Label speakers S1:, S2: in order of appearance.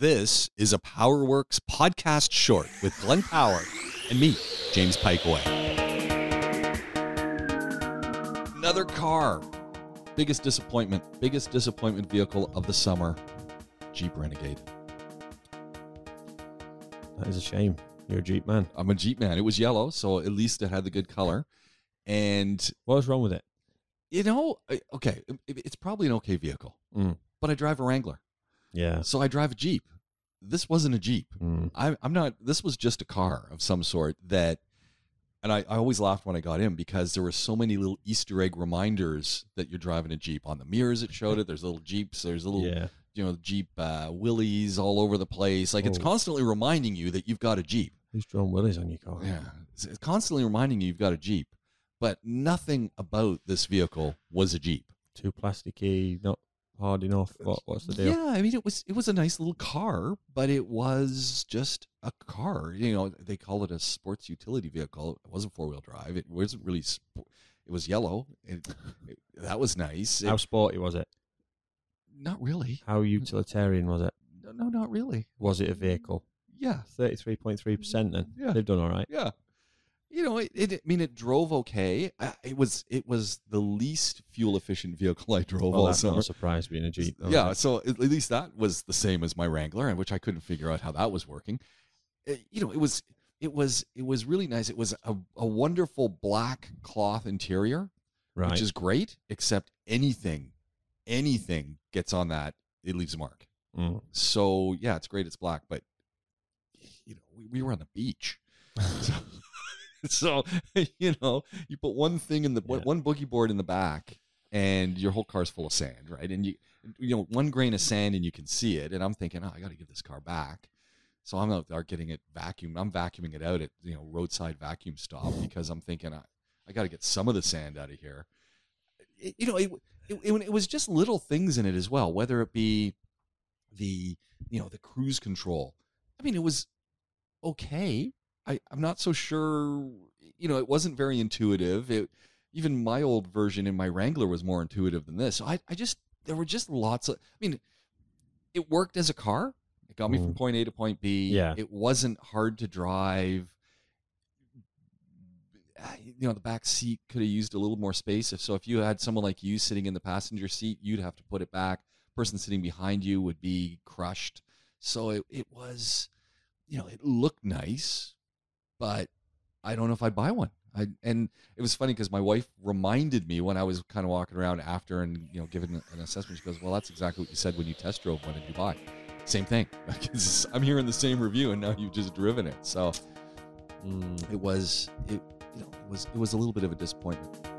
S1: This is a Powerworks podcast short with Glenn Power and me, James Pikeway. Another car. Biggest disappointment, biggest disappointment vehicle of the summer Jeep Renegade.
S2: That is a shame. You're a Jeep man.
S1: I'm a Jeep man. It was yellow, so at least it had the good color. And,
S2: What was wrong with it?
S1: you know, okay, it's probably an okay vehicle,
S2: Mm.
S1: but I drive a Wrangler.
S2: Yeah.
S1: So I drive a Jeep. This wasn't a Jeep.
S2: Mm.
S1: I, I'm not. This was just a car of some sort that, and I, I always laughed when I got in because there were so many little Easter egg reminders that you're driving a Jeep. On the mirrors, it showed it. There's little Jeeps. There's little,
S2: Yeah.
S1: you know, Jeep uh, Willys all over the place. Like it's
S2: Oh.
S1: constantly reminding you that you've got a Jeep.
S2: Who's drawn willies on your car?
S1: Yeah, it's, it's constantly reminding you you've got a Jeep. But nothing about this vehicle was a Jeep.
S2: Too plasticky, not hard enough. What, what's the deal?
S1: Yeah, I mean it was it was a nice little car, but it was just a car. You know, they call it a sports utility vehicle. It wasn't four wheel drive. It wasn't really. Sp- it was yellow. It, it- that was nice. It-
S2: How sporty was it?
S1: not really.
S2: How utilitarian was it?
S1: No, no, not really.
S2: Was it a vehicle?
S1: Yeah,
S2: 33.3% then.
S1: Yeah.
S2: They've done all right.
S1: yeah. You know, it, it. I mean, it drove okay. Uh, It was. It was the least fuel efficient vehicle I drove
S2: Well,
S1: all
S2: that's not
S1: summer.
S2: a surprise being a Jeep.
S1: yeah, so at least that was the same as my Wrangler, and which I couldn't figure out how that was working. Uh, You know, it was it was it was really nice. It was a, a wonderful black cloth interior,
S2: Right.
S1: which is great. Except anything, anything gets on that, it leaves a mark.
S2: Mm.
S1: So yeah, it's great. It's black, but you know, we, we were on the beach. so, so, you know, you put one thing in the
S2: Yeah.
S1: one boogie board in the back, and your whole car's full of sand, right? And you, you know, one grain of sand, and you can see it. And I'm thinking, oh, I got to give this car back. So I'm out there getting it vacuumed. I'm vacuuming it out at you know roadside vacuum stop because I'm thinking I, I got to get some of the sand out of here. It- you know, it, it it it was just little things in it as well, whether it be the you know the cruise control. I mean, it was okay. I I'm not so sure. You know, it wasn't very intuitive. It even my old version in my Wrangler was more intuitive than this. So I I just there were just lots of. I mean, it worked as a car. It got me from
S2: Mm.
S1: point A to point B.
S2: Yeah.
S1: It wasn't hard to drive. You know, the back seat could have used a little more space. If so, if you had someone like you sitting in the passenger seat, you'd have to put it back. Person sitting behind you would be crushed. So it, it was, you know, it looked nice, but I don't know if I'd buy one. I, and it was funny because my wife reminded me when I was kind of walking around after and you know giving an assessment. She goes, "Well, that's exactly what you said when you test drove one in Dubai. Same thing. I'm hearing the same review, and now you've just driven it. So
S2: Mm.
S1: it was it you know it was it was a little bit of a disappointment.